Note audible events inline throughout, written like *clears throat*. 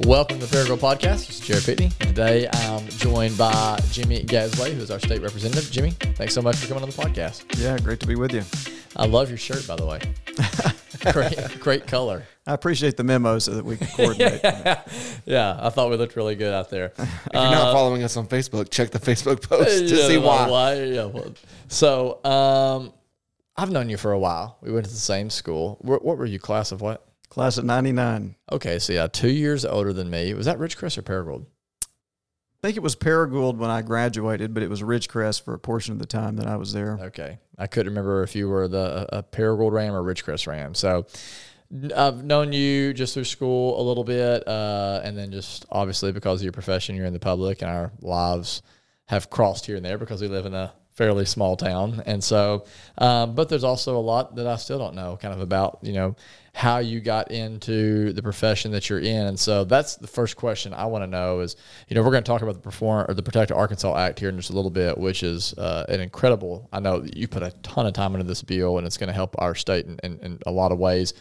Welcome to the Paragould Podcast. This is Jared Pitney. Today I'm joined by Jimmy Gazaway, who is our state representative. Jimmy, thanks so much for coming on the podcast. Yeah, great to be with you. I love your shirt, by the way. *laughs* great, great color. I appreciate the memo so that we can coordinate. *laughs* Yeah, I thought we looked really good out there. *laughs* If you're not following us on Facebook, check the Facebook post to Yeah, see well, why. yeah, well, so um, I've known you for a while. We went to the same school. What, what were you, class of what? Class of 99. Okay, so yeah, two years older than me. Was that Ridgecrest or Paragould? I think it was Paragould when I graduated, but it was Ridgecrest for a portion of the time that I was there. Okay. I couldn't remember if you were the a Paragould Ram or Ridgecrest Ram. So I've known you just through school a little bit, uh, and then just obviously because of your profession, you're in the public, and our lives have crossed here and there because we live in a fairly small town. And so, um, but there's also a lot that I still don't know, kind of about you know how you got into the profession that you're in. And so that's the first question I want to know is, you know, we're going to talk about the perform or the Protect Arkansas Act here in just a little bit, which is uh, an incredible. I know you put a ton of time into this bill, and it's going to help our state in, in, in a lot of ways.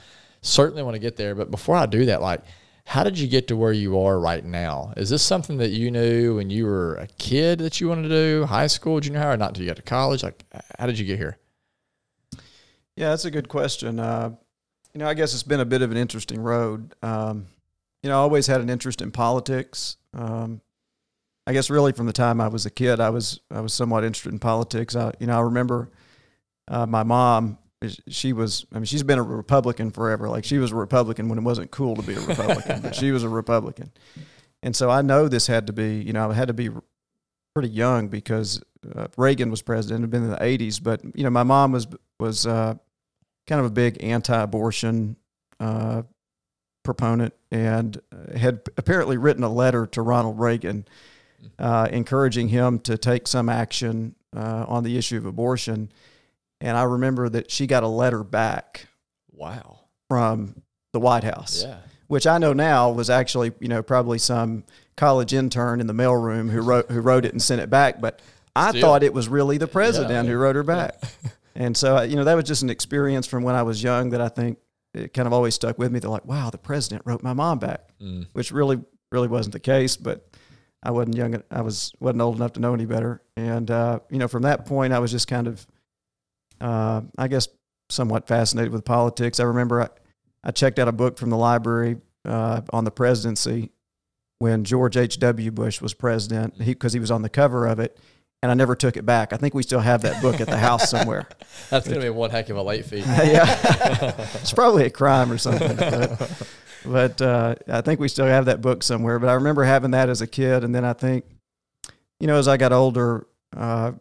Certainly want to get there, but before I do that, like. How did you get to where you are right now? Is this something that you knew when you were a kid that you wanted to do, high school, junior high, or not until you got to college? Like, how did you get here? Yeah, that's a good question. Uh, you know, I guess it's been a bit of an interesting road. Um, you know, I always had an interest in politics. Um, I guess really from the time I was a kid, I was I was somewhat interested in politics. I, you know, I remember uh, my mom. She was, I mean, she's been a Republican forever. Like she was a Republican when it wasn't cool to be a Republican, but she was a Republican. And so I know this had to be, you know, I had to be pretty young because uh, Reagan was president, had been in the 80s. But, you know, my mom was, was uh, kind of a big anti-abortion uh, proponent and uh, had apparently written a letter to Ronald Reagan uh, encouraging him to take some action uh, on the issue of abortion. And I remember that she got a letter back Wow. from the White House, Yeah. which I know now was actually, you know, probably some college intern in the mailroom who wrote who wrote it and sent it back. But I Still. thought it was really the president Yeah. who wrote her back. And so, you know, that was just an experience from when I was young that I think it kind of always stuck with me. They're like, wow, the president wrote my mom back, Mm. which really, really wasn't the case. But I wasn't young. I was wasn't old enough to know any better. And uh, you know, from that point, I was just kind of, uh, I guess, somewhat fascinated with politics. I remember I, I checked out a book from the library uh, on the presidency when George H. W. Bush was president, because he, was on the cover of it, and I never took it back. I think we still have that book at the house somewhere. *laughs* That's going to be one heck of a late fee. *laughs* yeah, it's probably a crime or something. But, but uh, I think we still have that book somewhere. But I remember having that as a kid, and then I think, you know, as I got older, uh,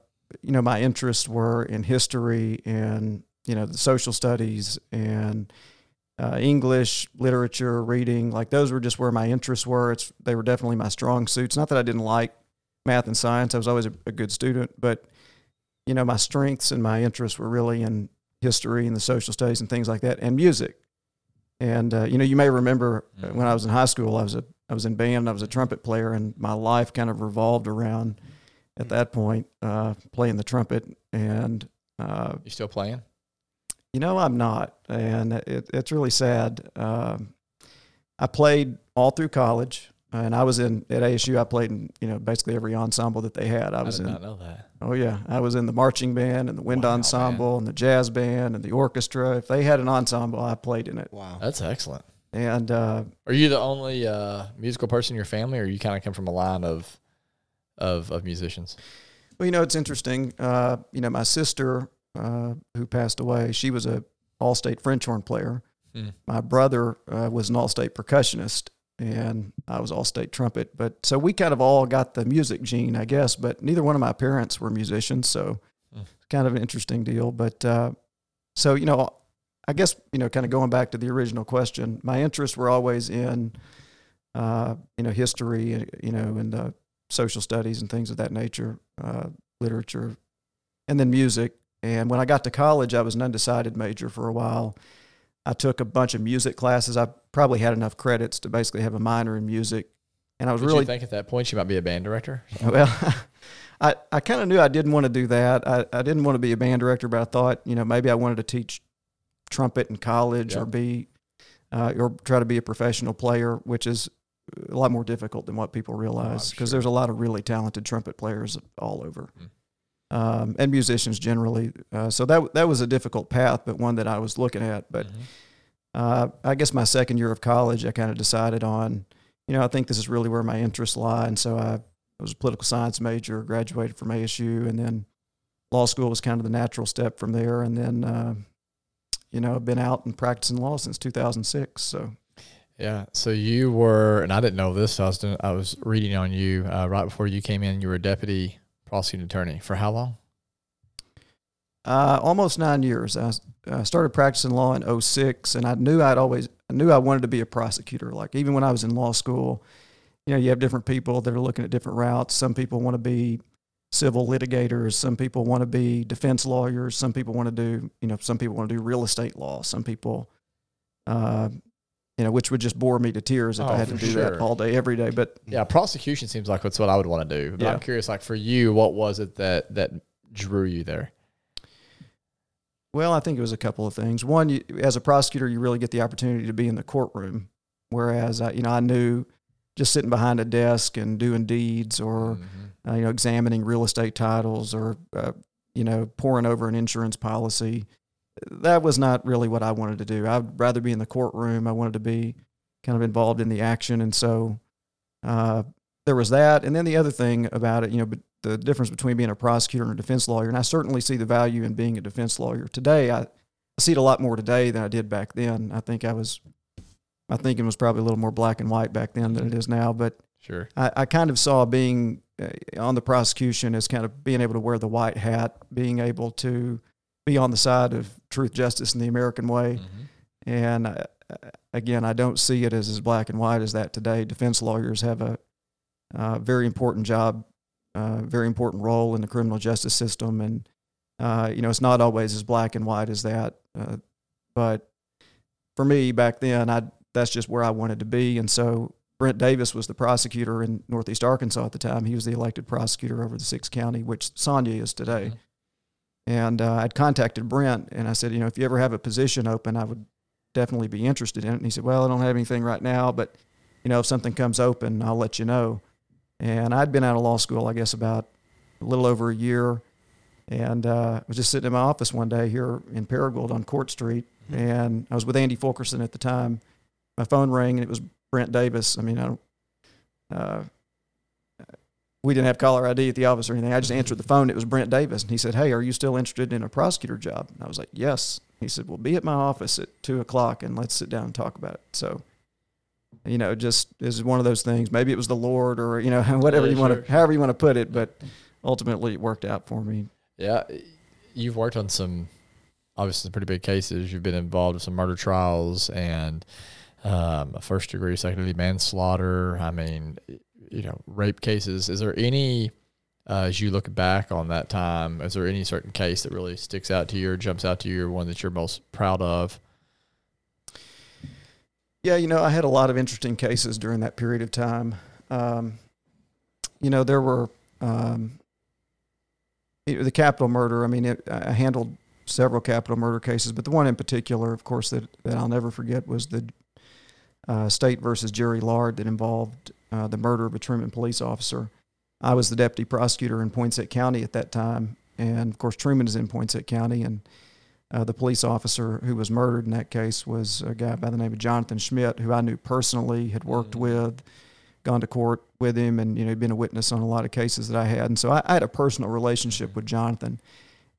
you know, my interests were in history and you know the social studies and uh, English literature, reading. Like those were just where my interests were. It's they were definitely my strong suits. Not that I didn't like math and science. I was always a, a good student, but you know, my strengths and my interests were really in history and the social studies and things like that, and music. And uh, you know, you may remember uh, when I was in high school, I was a I was in band, I was a trumpet player, and my life kind of revolved around at that point uh, playing the trumpet. And uh, You still playing? you know, I'm not, and it, it's really sad. Um, I played all through college, and I was in at ASU. I played in you know basically every ensemble that they had. I I was did in not know that. Oh yeah, I was in the marching band and the wind Wow, ensemble and the jazz band and the orchestra. If they had an ensemble, I played in it. Wow. That's excellent. And uh, Are you the only uh, musical person in your family, or you kind of come from a line of of of musicians? well, you know, it's interesting. Uh, you know, my sister uh, who passed away, she was a all-state French horn player. Hmm. My brother uh, was an all-state percussionist, and I was all-state trumpet. But so we kind of all got the music gene, I guess. But neither one of my parents were musicians, so Hmm. it's kind of an interesting deal. But uh, so you know, I guess you know, kind of going back to the original question, my interests were always in, uh, you know, history, you know, and uh, social studies and things of that nature, uh, literature, and then music. And when I got to college, I was an undecided major for a while. I took a bunch of music classes. I probably had enough credits to basically have a minor in music, and I was Did really you think at that point you might be a band director? *laughs* well, *laughs* I, I kind of knew I didn't want to do that. I, I didn't want to be a band director, but I thought, you know, maybe I wanted to teach trumpet in college Yeah. or be, uh, or try to be a professional player, which is, a lot more difficult than what people realize because sure. there's a lot of really talented trumpet players all over, Mm. um, and musicians generally. Uh, so that that was a difficult path, but one that I was looking at. But Mhm. uh, I guess my second year of college, I kind of decided on, you know, I think this is really where my interests lie, and so I was a political science major, graduated from ASU, and then law school was kind of the natural step from there, and then. Uh, you know, I've been out and practicing law since 2006. So Yeah. So you were, and I didn't know this. I was doing, I was reading on you uh, right before you came in. You were a deputy prosecuting attorney for how long? Uh, almost nine years. I, I started practicing law in 06, and I knew I'd always I knew I wanted to be a prosecutor. Like even when I was in law school, you know, you have different people that are looking at different routes. Some people want to be civil litigators. Some people want to be defense lawyers. Some people want to do, you know, some people want to do real estate law. Some people, uh, you know, which would just bore me to tears if Oh, I had to do that all day, every day. But Yeah, prosecution seems like that's what I would want to do. But Yeah. I'm curious, like for you, what was it that that drew you there? Well, I think it was a couple of things. One, you, as a prosecutor, you really get the opportunity to be in the courtroom, whereas I, you know I knew just sitting behind a desk and doing deeds or Mm-hmm. uh, you know examining real estate titles or uh, you know pouring over an insurance policy. That was not really what I wanted to do. I'd rather be in the courtroom. I wanted to be kind of involved in the action, and so uh, there was that. And then the other thing about it, you know, but the difference between being a prosecutor and a defense lawyer, and I certainly see the value in being a defense lawyer today. I, I see it a lot more today than I did back then. I think I was, my thinking was probably a little more black and white back then than it is now. But Sure. I, I kind of saw being uh, on the prosecution as kind of being able to wear the white hat, being able to be on the side of truth, justice, and the American way. Mm-hmm. And uh, again, I don't see it as as black and white as that today. Defense lawyers have a uh, very important job, uh, very important role in the criminal justice system, and uh, you know it's not always as black and white as that. Uh, but for me back then, I that's just where I wanted to be, and so Brent Davis was the prosecutor in Northeast Arkansas at the time. He was the elected prosecutor over the six county, which Sonia is today. Mhm. And uh, I'd contacted Brent and I said, you know, if you ever have a position open, I would definitely be interested in it. And he said, well, I don't have anything right now, but you know, if something comes open, I'll let you know. And I'd been out of law school, I guess, about a little over a year, and uh, I was just sitting in my office one day here in Paragould on Court Street, and I was with Andy Fulkerson at the time. My phone rang, and it was Brent Davis. I mean, I don't. Uh, we didn't have caller ID at the office or anything. I just answered the phone. It was Brent Davis, and he said, "Hey, are you still interested in a prosecutor job?" And I was like, "Yes." He said, "Well, be at my office at two o'clock, and let's sit down and talk about it." So, you know, just is one of those things. Maybe it was the Lord, or you know, *laughs* whatever Yeah, you want to, however you want to put it. But ultimately, it worked out for me. Yeah, you've worked on some obviously some pretty big cases. You've been involved with some murder trials and um, first degree, second degree manslaughter. I mean, you know, rape cases. Is there any, uh, as you look back on that time, is there any certain case that really sticks out to you or jumps out to you, or one that you're most proud of? Yeah, you know, I had a lot of interesting cases during that period of time. Um, you know, there were um, the capital murder. I mean, it, I handled several capital murder cases, but the one in particular, of course, that, that I'll never forget was the uh, State versus Jerry Lard that involved uh, the murder of a Truman police officer. I was the deputy prosecutor in Poinsett County at that time, and of course, Truman is in Poinsett County, and uh, the police officer who was murdered in that case was a guy by the name of Jonathan Schmidt, who I knew personally, had worked Mhm. with, gone to court with him, and you know, been a witness on a lot of cases that I had. And so I, I had a personal relationship with Jonathan,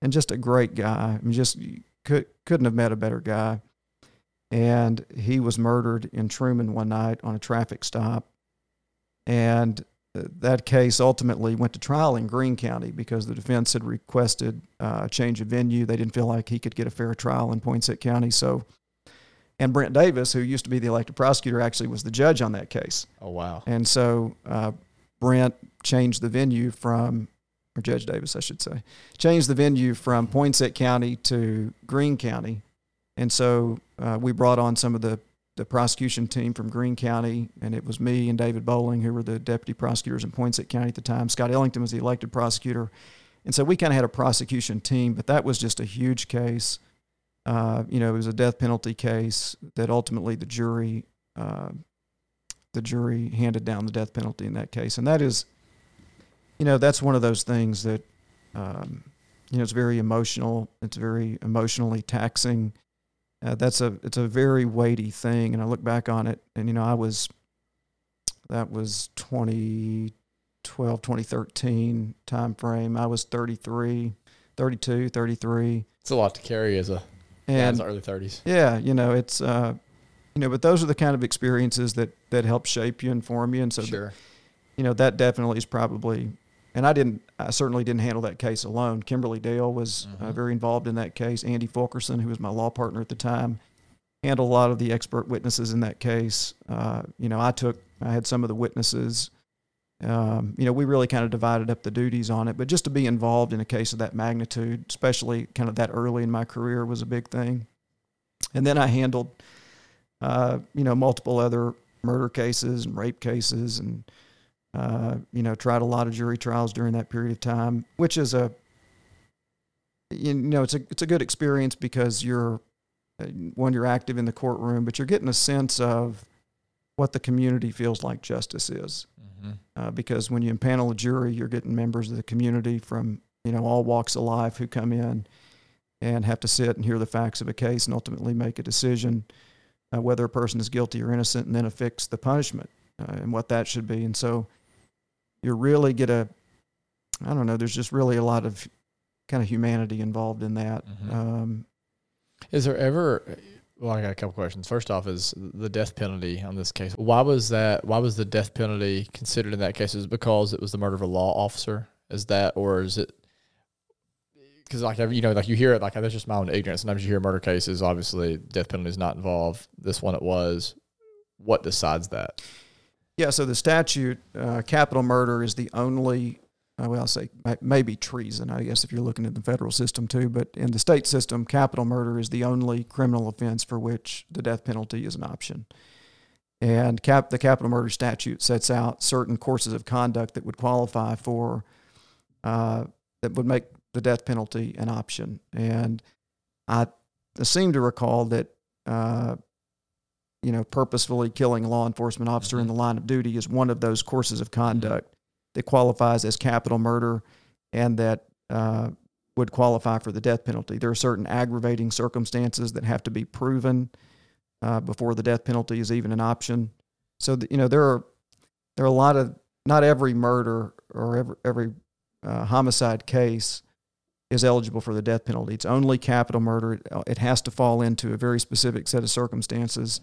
and just a great guy. I mean, just could couldn't have met a better guy. And he was murdered in Truman one night on a traffic stop, and uh, that case ultimately went to trial in Greene County because the defense had requested uh, a change of venue. They didn't feel like he could get a fair trial in Poinsett County. So, and Brent Davis, who used to be the elected prosecutor, actually was the judge on that case. Oh wow, And so uh, Brent changed the venue from, or Judge Davis, I should say, changed the venue from Poinsett County to Greene County. And so uh, we brought on some of the, the prosecution team from Greene County, and it was me and David Bowling, who were the deputy prosecutors in Poinsett County at the time. Scott Ellington was the elected prosecutor. And so we kind of had a prosecution team, but that was just a huge case. Uh, you know, it was a death penalty case that ultimately the jury uh, the jury handed down the death penalty in that case, and that is, you know, that's one of those things that, um, you know, it's very emotional. It's very emotionally taxing. Uh, that's a it's a very weighty thing, and I look back on it, and you know, I was that was 2012, 2013 time frame. I was 33, 32, 33. It's a lot to carry as a and early 30s. Yeah, you know, it's uh, you know, but those are the kind of experiences that that help shape you and form you, and so sure. You know that definitely is probably. And I didn't. I certainly didn't handle that case alone. Kimberly Dale was uh, mm-hmm. uh, very involved in that case. Andy Fulkerson, who was my law partner at the time, handled a lot of the expert witnesses in that case. Uh, you know, I took. I had some of the witnesses. Um, you know, we really kind of divided up the duties on it. But just to be involved in a case of that magnitude, especially kind of that early in my career, was a big thing. And then I handled uh, you know, multiple other murder cases and rape cases, and uh, you know, tried a lot of jury trials during that period of time, which is a you know, it's a it's a good experience because you're uh, when you're active in the courtroom, but you're getting a sense of what the community feels like justice is. Mm-hmm. Uh, because when you impanel a jury, you're getting members of the community from you know all walks of life who come in and have to sit and hear the facts of a case and ultimately make a decision uh, whether a person is guilty or innocent, and then affix the punishment uh, and what that should be. And so you really get a, I don't know, there's just really a lot of kind of humanity involved in that. Mm-hmm. Um, is there ever, well, I got a couple questions. First off, is the death penalty on this case. Why was that? Why was the death penalty considered in that case? Is it because it was the murder of a law officer? Is that, or is it because like you know like you hear it like that's just my own ignorance. Sometimes you hear murder cases, obviously death penalty is not involved. This one it was. What decides that? Yeah, so the statute, uh, capital murder is the only. Uh, well, I'll say maybe treason. I guess if you're looking at the federal system too, but in the state system, capital murder is the only criminal offense for which the death penalty is an option. And cap, the capital murder statute sets out certain courses of conduct that would qualify for uh, that would make the death penalty an option. And I seem to recall that, uh, you know, purposefully killing a law enforcement officer in mm-hmm. the line of duty is one of those courses of conduct mm-hmm. that qualifies as capital murder and that uh, would qualify for the death penalty. There are certain aggravating circumstances that have to be proven uh, before the death penalty is even an option. So, you know, there are there are a lot of not every murder or every every uh, homicide case is eligible for the death penalty. It's only capital murder. It has to fall into a very specific set of circumstances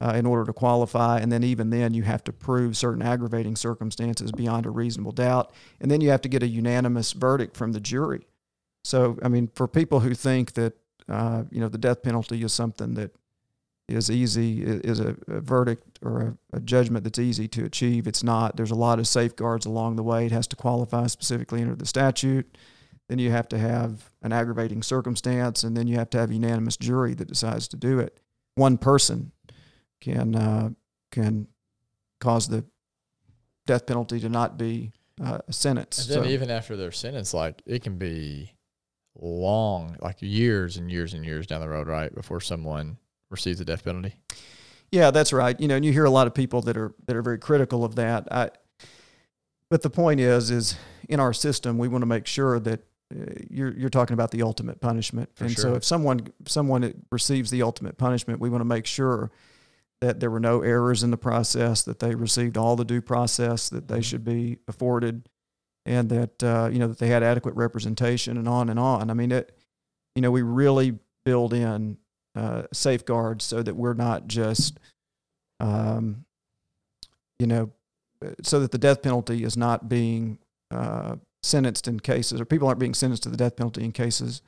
uh, in order to qualify. And then, even then, you have to prove certain aggravating circumstances beyond a reasonable doubt. And then you have to get a unanimous verdict from the jury. So, I mean, for people who think that, uh, you know, the death penalty is something that is easy, is a, a verdict or a, a, judgment that's easy to achieve, it's not. There's a lot of safeguards along the way. It has to qualify specifically under the statute. Then you have to have an aggravating circumstance, and then you have to have a unanimous jury that decides to do it. One person can uh, can cause the death penalty to not be uh, sentenced. And then so, even after their sentence, like it can be long, like years and years and years down the road, right, before someone receives the death penalty. Yeah, that's right. You know, and you hear a lot of people that are that are very critical of that. I, but the point is, is in our system, we want to make sure that you're you're talking about the ultimate punishment. For and sure. so if someone someone receives the ultimate punishment, we want to make sure that there were no errors in the process, that they received all the due process that they mm-hmm. should be afforded, and that uh, you know that they had adequate representation, and on and on. I mean, it, you know, we really build in uh, safeguards so that we're not just, um, you know, so that the death penalty is not being uh, sentenced in cases, or people aren't being sentenced to the death penalty in cases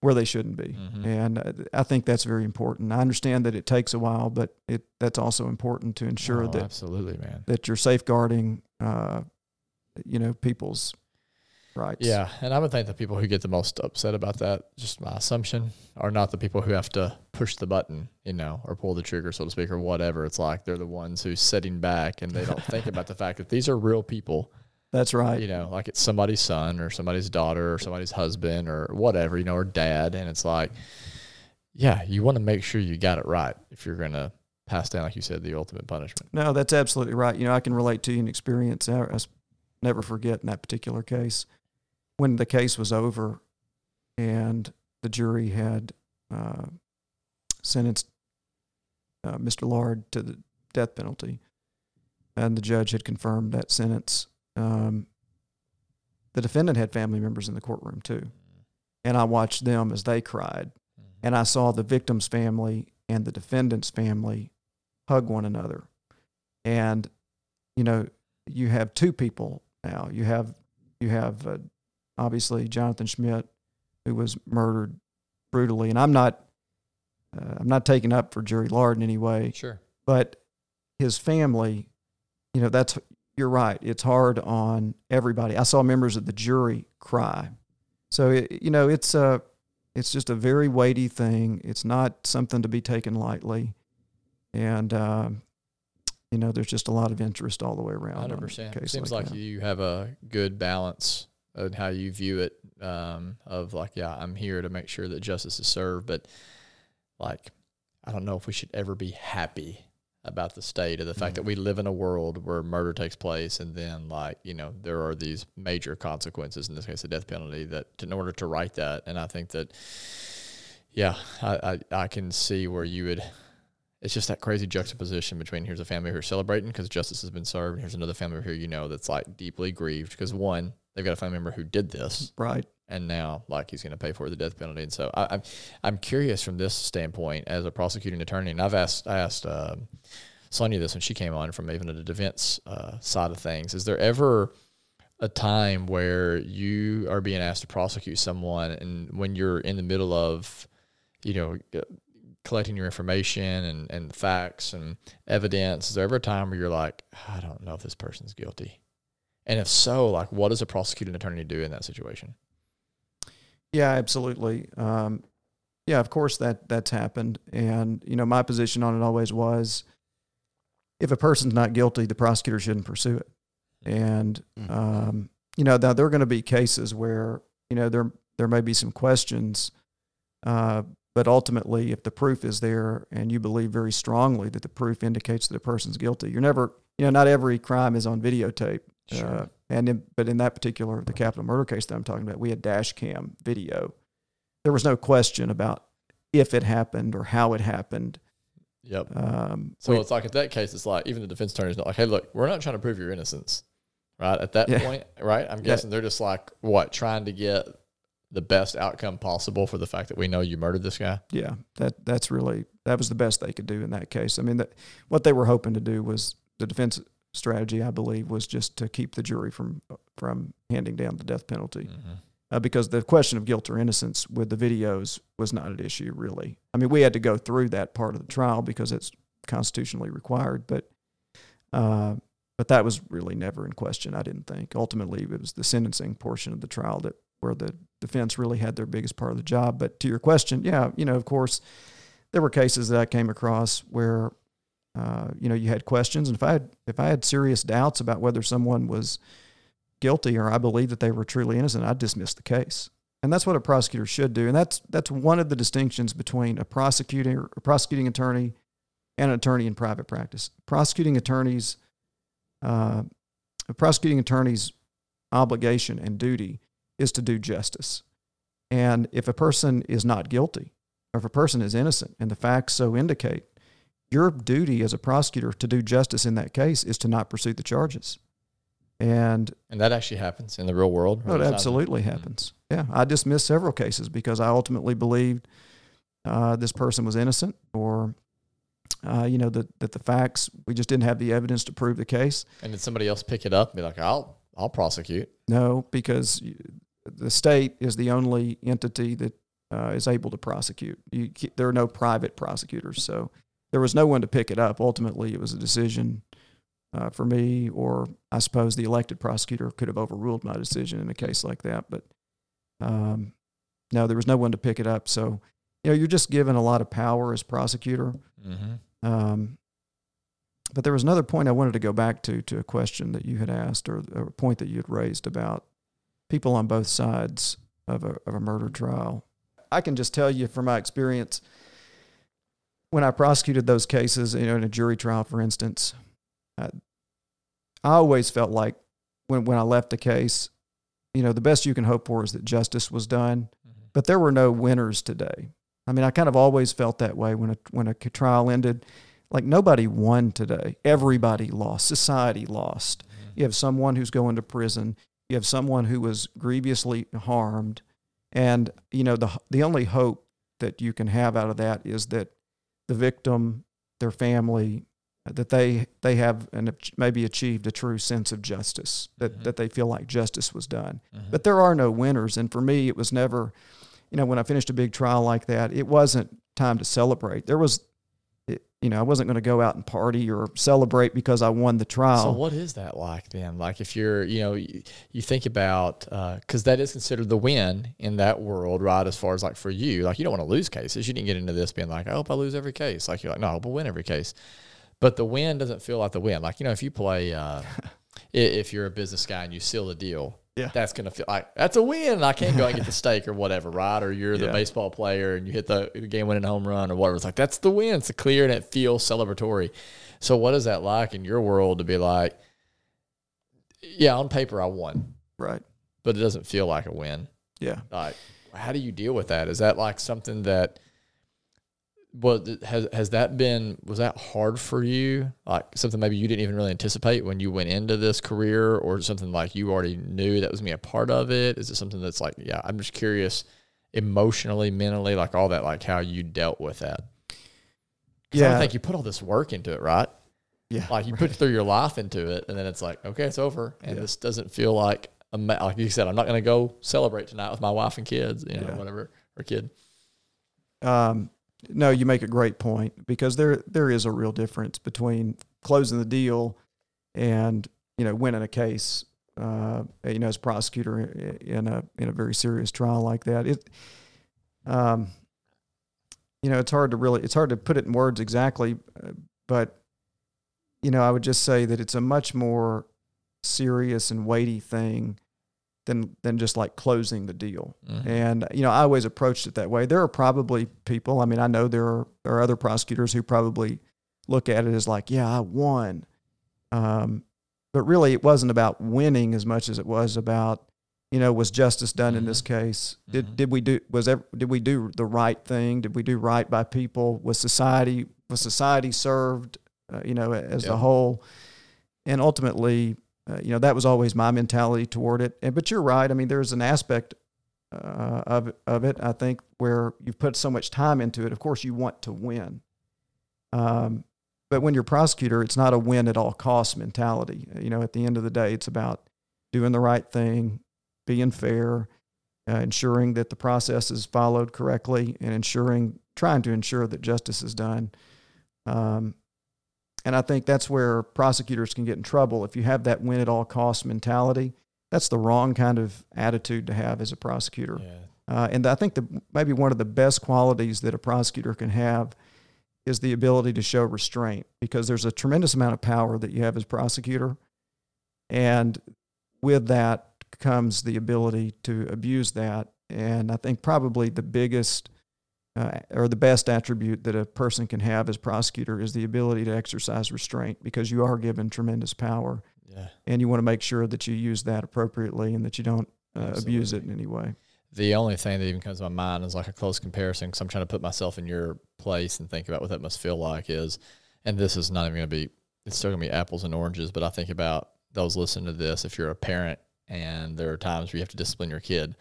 where they shouldn't be. Mm-hmm. And uh, I think that's very important. I understand that it takes a while, but it that's also important to ensure oh, that absolutely, man, that you're safeguarding, uh, you know, people's rights. Yeah, and I would think the people who get the most upset about that, just my assumption, are not the people who have to push the button, you know, or pull the trigger, so to speak, or whatever. It's like they're the ones who's sitting back and they don't think *laughs* about the fact that these are real people that's right. You know, like it's somebody's son or somebody's daughter or somebody's husband or whatever, you know, or dad. And it's like, yeah, you want to make sure you got it right if you're going to pass down, like you said, the ultimate punishment. No, that's absolutely right. You know, I can relate to you an experience. I never forget in that particular case when the case was over and the jury had uh, sentenced uh, Mr. Lard to the death penalty, and the judge had confirmed that sentence. Um, the defendant had family members in the courtroom too, and I watched them as they cried, and I saw the victim's family and the defendant's family hug one another. And, you know, you have two people now. You have, you have uh, obviously Jonathan Schmidt, who was murdered brutally. And I'm not, uh, I'm not taking up for Jerry Lard in any way, Sure. but his family, you know, that's, you're right. It's hard on everybody. I saw members of the jury cry. So, it, you know, it's a, it's just a very weighty thing. It's not something to be taken lightly. And, um, you know, there's just a lot of interest all the way around. Hundred percent. Seems like like, you have a good balance in how you view it. Um, of like, yeah, I'm here to make sure that justice is served, but like, I don't know if we should ever be happy about the state of the fact that mm. we live in a world where murder takes place, and then like, you know, there are these major consequences. In this case, the death penalty. That in order to write that, and I think that, yeah, I I, I can see where you would it's just that crazy juxtaposition between here's a family who's celebrating because justice has been served, and here's another family here you know that's like deeply grieved because one, they've got a family member who did this, Right. And now like he's going to pay for the death penalty. And so I, I'm I'm curious from this standpoint as a prosecuting attorney, and I've asked I asked um, Sonia this when she came on from even the defense uh, side of things. Is there ever a time where you are being asked to prosecute someone, and when you're in the middle of, you know, uh, collecting your information and, and facts and evidence, is there ever a time where you're like, I don't know if this person's guilty? And if so, like, what does a prosecuting attorney do in that situation? Yeah, absolutely. Um, yeah, of course that that's happened, and you know my position on it always was, if a person's not guilty, the prosecutor shouldn't pursue it. And Mhm. um, you know now there are going to be cases where you know there there may be some questions, uh, but ultimately, if the proof is there and you believe very strongly that the proof indicates that a person's guilty, you're never you know not every crime is on videotape. Sure. Uh, and in, but in that particular the capital murder case that I'm talking about, we had dash cam video. There was no question about if it happened or how it happened. Yep. Um, So we- it's like at that case, it's like even the defense attorney's not like, hey, look, we're not trying to prove your innocence, right? At that Yeah. point, right? I'm Yeah. guessing they're just like, what, trying to get the best outcome possible for the fact that we know you murdered this guy. yeah, that that's really that was the best they could do in that case. I mean, that what they were hoping to do was the defense strategy, I believe, was just to keep the jury from from handing down the death penalty. Mm-hmm. uh, because the question of guilt or innocence with the videos was not an issue really. I mean, we had to go through that part of the trial because it's constitutionally required, but uh, but that was really never in question. I didn't think. Ultimately, it was the sentencing portion of the trial that where the defense really had their biggest part of the job. But to your question, yeah, you know, of course, there were cases that I came across where. Uh, you know, you had questions, and if I had if I had serious doubts about whether someone was guilty or I believe that they were truly innocent, I'd dismiss the case. And that's what a prosecutor should do. And that's that's one of the distinctions between a prosecutor, a prosecuting attorney, and an attorney in private practice. Prosecuting attorneys, uh, a prosecuting attorney's obligation and duty is to do justice. And if a person is not guilty, or if a person is innocent, and the facts so indicate, your duty as a prosecutor to do justice in that case is to not pursue the charges. And And that actually happens in the real world. Oh, it absolutely happens. Yeah, I dismissed several cases because I ultimately believed uh, this person was innocent, or uh, you know that that the facts we just didn't have the evidence to prove the case. And did somebody else pick it up and be like, I'll I'll prosecute? No, because the state is the only entity that uh, is able to prosecute. You, there are no private prosecutors, so there was no one to pick it up. Ultimately, it was a decision uh, for me, or I suppose the elected prosecutor could have overruled my decision in a case like that. But um, no, there was no one to pick it up. So you know, you're just given a lot of power as prosecutor. Mm-hmm. Um, but there was another point I wanted to go back to, to a question that you had asked or, or a point that you had raised about people on both sides of a, of a murder trial. I can just tell you from my experience, when I prosecuted those cases, you know, in a jury trial, for instance, I, I always felt like when when I left the case, you know, the best you can hope for is that justice was done, mm-hmm. but there were no winners today. I mean, I kind of always felt that way when a when a trial ended. Like nobody won today. Everybody lost. Society lost. Mm-hmm. You have someone who's going to prison. You have someone who was grievously harmed, and you know the the only hope that you can have out of that is that the victim, their family, that they they have and maybe achieved a true sense of justice that Mm-hmm. that they feel like justice was done. But there are no winners, and for me, it was never. You know, when I finished a big trial like that, it wasn't time to celebrate. There was, you know, I wasn't going to go out and party or celebrate because I won the trial. So what is that like then? Like if you're, you know, you, you think about because that is considered the win in that world, right? As far as like for you, like you don't want to lose cases. You didn't get into this being like, I hope I lose every case. Like you're like, no, I hope I win every case. But the win doesn't feel like the win. Like you know, if you play, uh, *laughs* if you're a business guy and you seal a deal. Yeah. That's gonna feel like that's a win. I can't go and get the steak or whatever, right? Or you're the Yeah. baseball player and you hit the game winning home run or whatever. It's like that's the win. It's clear and it feels celebratory. So what is that like in your world to be like, yeah, on paper I won, right? but it doesn't feel like a win. Yeah. Like, how do you deal with that? Is that like something that was has has that been was that hard for you? Like something maybe you didn't even really anticipate when you went into this career, or something like you already knew that was be a part of it? Is it something that's like, yeah, I'm just curious, emotionally, mentally, like all that, like how you dealt with that? I Yeah. don't think you put all this work into it, right? Yeah. Like you put through your life into it, and then it's like, okay, it's over, and Yeah. this doesn't feel like like you said. I'm not going to go celebrate tonight with my wife and kids, you know, Yeah. whatever or kid. Um, no, you make a great point because there there is a real difference between closing the deal and you know winning a case. Uh, you know, as prosecutor in a in a very serious trial like that, it, um, you know, it's hard to really it's hard to put it in words exactly, but you know, I would just say that it's a much more serious and weighty thing than than just like closing the deal. Mhm. And you know, I always approached it that way. There are probably people. I mean, I know there are there are other prosecutors who probably look at it as like, yeah, I won. Um, but really, it wasn't about winning as much as it was about, you know, was justice done in this case? Did Mhm. did we do was ev- did we do the right thing? Did we do right by people? Was society was society served? Uh, you know, as Yeah. the whole. And ultimately, uh, you know, that was always my mentality toward it. And, but you're right. I mean, there's an aspect uh, of of it. I think where you've put so much time into it. Of course, you want to win. Um, but when you're prosecutor, it's not a win at all costs mentality. You know, at the end of the day, it's about doing the right thing, being fair, uh, ensuring that the process is followed correctly, and ensuring trying to ensure that justice is done. Um, and I think that's where prosecutors can get in trouble if you have that win at all costs mentality. That's the wrong kind of attitude to have as a prosecutor. Yeah. Uh, and I think the, maybe one of the best qualities that a prosecutor can have is the ability to show restraint because there's a tremendous amount of power that you have as prosecutor. And with that comes the ability to abuse that. And I think probably the biggest uh, or the best attribute that a person can have as prosecutor is the ability to exercise restraint because you are given tremendous power Yeah. and you want to make sure that you use that appropriately and that you don't uh, abuse it in any way. The only thing that even comes to my mind is like a close comparison because I'm trying to put myself in your place and think about what that must feel like is, and this is not even going to be, it's still going to be apples and oranges, but I think about those listening to this. If you're a parent and there are times where you have to discipline your kid,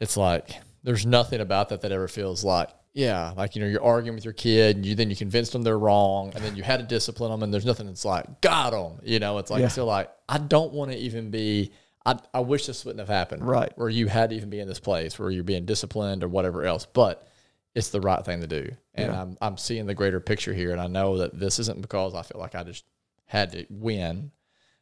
it's like there's nothing about that that ever feels like, yeah, like, you know, you're arguing with your kid and you then you convinced them they're wrong and then you had to discipline them and there's nothing that's like, got them, you know, it's like, Yeah. I feel like I don't want to even be, I, I wish this wouldn't have happened Right. where you had to even be in this place where you're being disciplined or whatever else, but it's the right thing to do. And Yeah. I'm I'm seeing the greater picture here, and I know that this isn't because I feel like I just had to win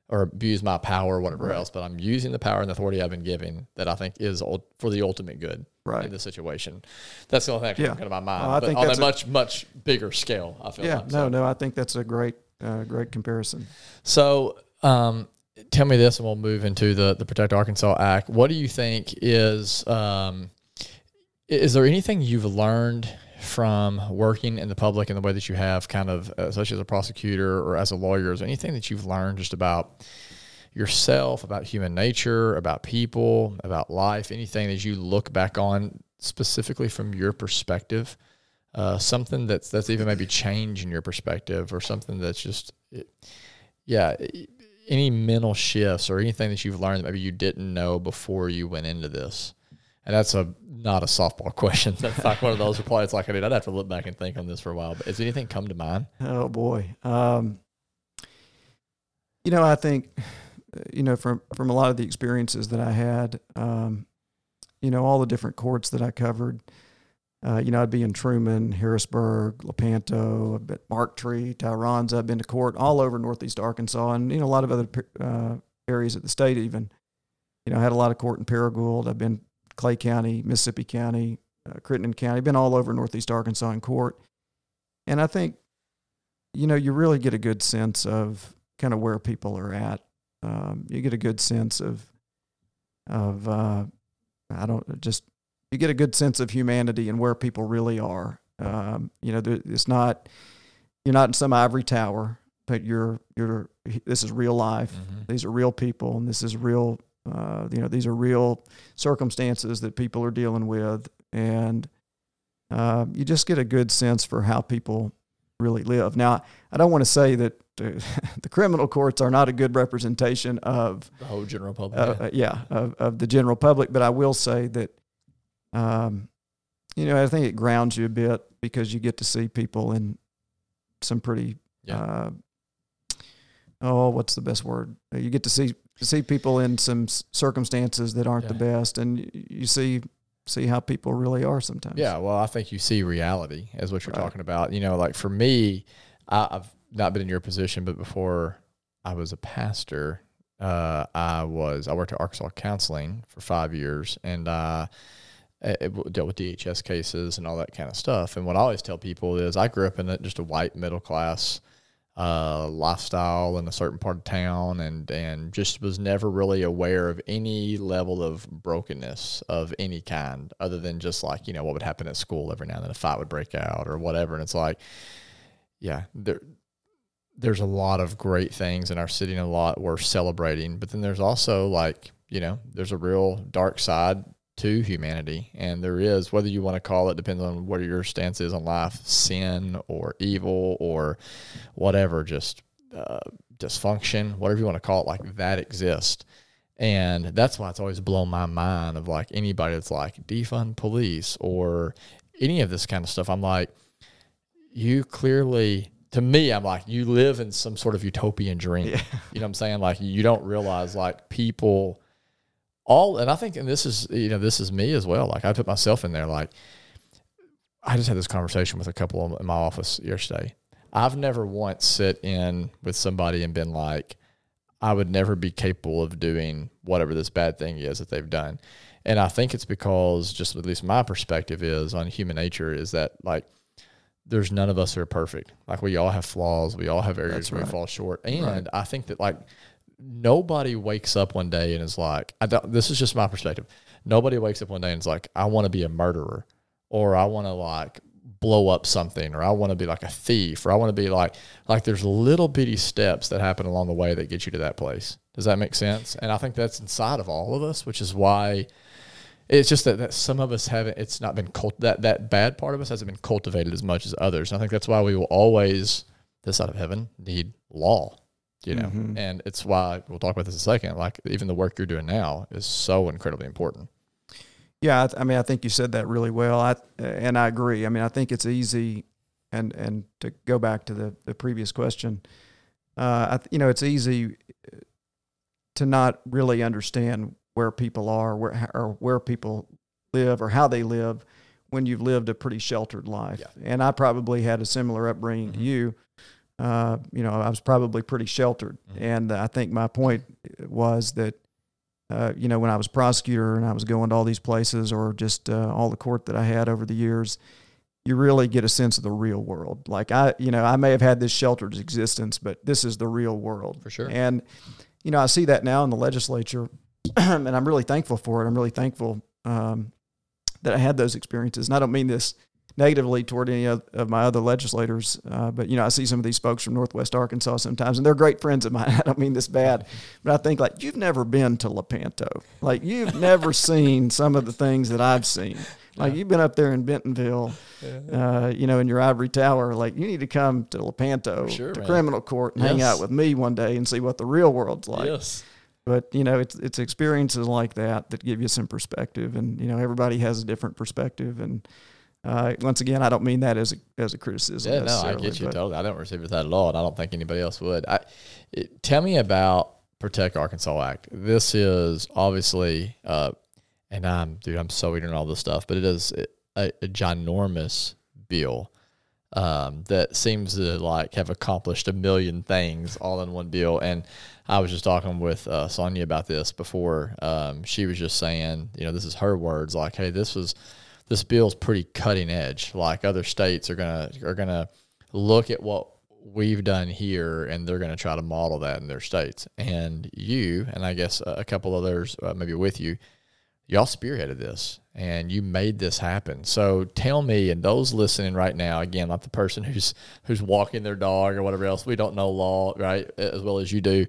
or abuse my power or whatever Right. else, but I'm using the power and authority I've been given that I think is ul- for the ultimate good Right. in this situation. That's the only thing that Yeah. can come to my mind. I but think on a- much much bigger scale, I feel Yeah, like. no, So- no, I think that's a great, uh, great comparison. so, um, tell me this, and we'll move into the the Protect Arkansas Act. What do you think is um, is there anything you've learned from working in the public in the way that you have, kind of, especially as a prosecutor or as a lawyer? Is anything that you've learned just about yourself, about human nature, about people, about life? Anything that you look back on specifically from your perspective? Uh, something that's that's even maybe changing your perspective, or something that's just, it, yeah. Any mental shifts or anything that you've learned that maybe you didn't know before you went into this? And that's a not a softball *laughs* question. That's like one of those replies. it's like I mean I'd have to look back and think on this for a while. But has anything come to mind? Oh boy, um, you know I think you know from from a lot of the experiences that I had, um, you know all the different courts that I covered. Uh, you know, I'd be in Truman, Harrisburg, Lepanto, Marked Tree, Tyronza. I've been to court all over Northeast Arkansas, and you know a lot of other uh, areas of the state. Even, you know, I had a lot of court in Paragould. I've been Clay County, Mississippi County, uh, Crittenden County, been all over Northeast Arkansas in court. And I think, you know, you really get a good sense of kind of where people are at. Um, you get a good sense of, of, uh, I don't just, you get a good sense of humanity and where people really are. Um, you know, it's not, you're not in some ivory tower, but you're, you're, this is real life. Mm-hmm. These are real people and this is real uh, you know, these are real circumstances that people are dealing with, and uh, you just get a good sense for how people really live. Now, I don't want to say that uh, *laughs* the criminal courts are not a good representation of the whole general public. Uh, yeah, of, of the general public, but I will say that, um, you know, I think it grounds you a bit because you get to see people in some pretty yeah. Uh, oh, what's the best word? You get to see see people in some circumstances that aren't yeah. the best, and you see see how people really are sometimes. Yeah, well, I think you see reality as what you're right. talking about. You know, like for me, I, have not been in your position, but before I was a pastor, uh, I was I worked at Arkansas Counseling for five years, and uh, it dealt with DHS cases and all that kind of stuff. And what I always tell people is, I grew up in a, just a white middle class uh, lifestyle in a certain part of town and and just was never really aware of any level of brokenness of any kind other than just like you know what would happen at school every now and then a fight would break out or whatever. And it's like yeah there there's a lot of great things in our city and a lot we're celebrating. But then there's also like you know there's a real dark side to humanity. And there is, whether you want to call it, depends on what your stance is on life, sin or evil or whatever, just uh, dysfunction, whatever you want to call it, like that exists. And that's why it's always blown my mind of like anybody that's like defund police or any of this kind of stuff. I'm like, you clearly, to me, I'm like, you live in some sort of utopian dream. Yeah. You know what I'm saying? Like, you don't realize like people all and I think and this is you know this is me as well. Like I put myself in there. Like I just had this conversation with a couple in my office yesterday. I've never once sit in with somebody and been like, I would never be capable of doing whatever this bad thing is that they've done. And I think it's because just at least my perspective is on human nature is that like there's none of us that are perfect. Like we all have flaws. We all have areas where we fall short. And right. I think that like nobody wakes up one day and is like, I don't, this is just my perspective. Nobody wakes up one day and is like, I want to be a murderer or I want to like blow up something or I want to be like a thief or I want to be like, like there's little bitty steps that happen along the way that get you to that place. Does that make sense? And I think that's inside of all of us, which is why it's just that, that some of us haven't, it's not been cult, that, that bad part of us hasn't been cultivated as much as others. And I think that's why we will always, this side of heaven, need law you know mm-hmm. and it's why we'll talk about this in a second like even the work you're doing now is so incredibly important yeah I, th- I, mean i think you said that really well i and i agree i mean i think it's easy and and to go back to the the previous question uh I, you know it's easy to not really understand where people are where or where people live or how they live when you've lived a pretty sheltered life yeah. and i probably had a similar upbringing mm-hmm. to you uh, you know, I was probably pretty sheltered. Mm-hmm. And I think my point was that, uh, you know, when I was prosecutor and I was going to all these places or just uh, all the court that I had over the years, you really get a sense of the real world. Like I, you know, I may have had this sheltered existence, but this is the real world for sure. And you know, I see that now in the legislature, *clears throat* and I'm really thankful for it. I'm really thankful um, that I had those experiences. And I don't mean this negatively toward any of, my other legislators. Uh, but you know, I see some of these folks from Northwest Arkansas sometimes, and they're great friends of mine. *laughs* I don't mean this bad, but I think like you've never been to Lepanto, like you've *laughs* never seen some of the things that I've seen. Like you've been up there in Bentonville, uh, you know, in your ivory tower. Like you need to come to Lepanto, sure, to man. criminal court, and hang out with me one day and see what the real world's like. yes. But you know, it's it's experiences like that that give you some perspective, and you know, everybody has a different perspective. And uh, once again, I don't mean that as a as a criticism. Yeah, no, I get you totally. I don't receive it that at all, and I don't think anybody else would. I, it, tell me about Protect Arkansas Act. This is obviously, uh, and I'm dude, I'm so ignorant all this stuff, but it is a, a ginormous bill um, that seems to like have accomplished a million things all in one bill. And I was just talking with uh, Sonia about this before. Um, she was just saying, you know, this is her words, like, hey, this was this bill's pretty cutting edge. Like other states are gonna are gonna look at what we've done here and they're gonna try to model that in their states. And you and I guess a couple others uh, maybe with you, y'all spearheaded this and you made this happen. So tell me, and those listening right now, again, not the person who's who's walking their dog or whatever else, we don't know law, right, as well as you do.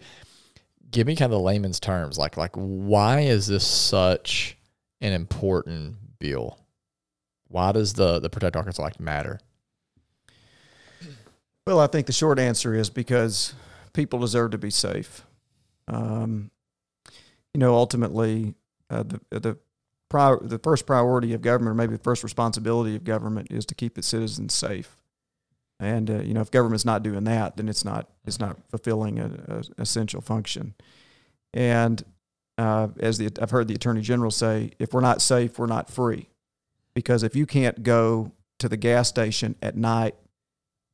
Give me kind of the layman's terms, like like why is this such an important bill? Why does the the Protect Arkansas Act matter? Well, I think the short answer is because people deserve to be safe. Um, you know, ultimately, uh, the the prior, the first priority of government, or maybe the first responsibility of government, is to keep its citizens safe. And uh, you know, if government's not doing that, then it's not it's not fulfilling a, a essential function. And uh, as the I've heard the attorney general say, if we're not safe, we're not free. Because if you can't go to the gas station at night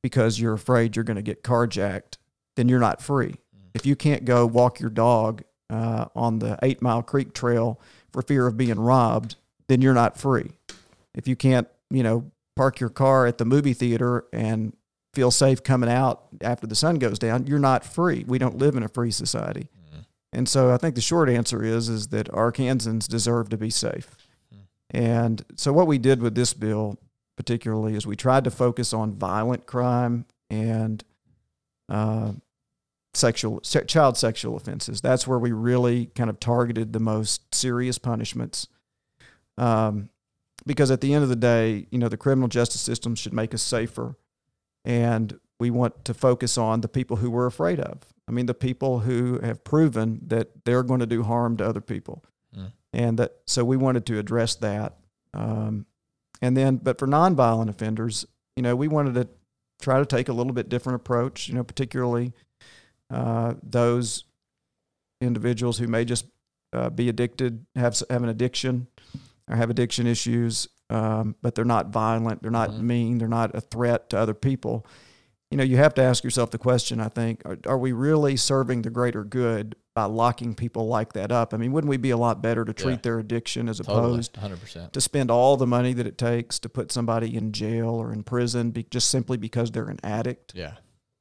because you're afraid you're going to get carjacked, then you're not free. If you can't go walk your dog uh, on the Eight Mile Creek Trail for fear of being robbed, then you're not free. If you can't, you know, park your car at the movie theater and feel safe coming out after the sun goes down, you're not free. We don't live in a free society. And so I think the short answer is is that Arkansans deserve to be safe. And so what we did with this bill particularly is we tried to focus on violent crime and uh, sexual se- child sexual offenses. That's where we really kind of targeted the most serious punishments. Um, because at the end of the day, you know, the criminal justice system should make us safer, and we want to focus on the people who we're afraid of. I mean, the people who have proven that they're going to do harm to other people. And that so we wanted to address that. Um, and then, but for nonviolent offenders, you know, we wanted to try to take a little bit different approach. You know, particularly uh, those individuals who may just uh, be addicted, have have an addiction, or have addiction issues, um, but they're not violent, they're not Mhm. mean, they're not a threat to other people. You know, you have to ask yourself the question. I think: Are, are we really serving the greater good by locking people like that up? I mean, wouldn't we be a lot better to treat Yeah. their addiction as Totally, opposed hundred percent. to spend all the money that it takes to put somebody in jail or in prison be, just simply because they're an addict. Yeah,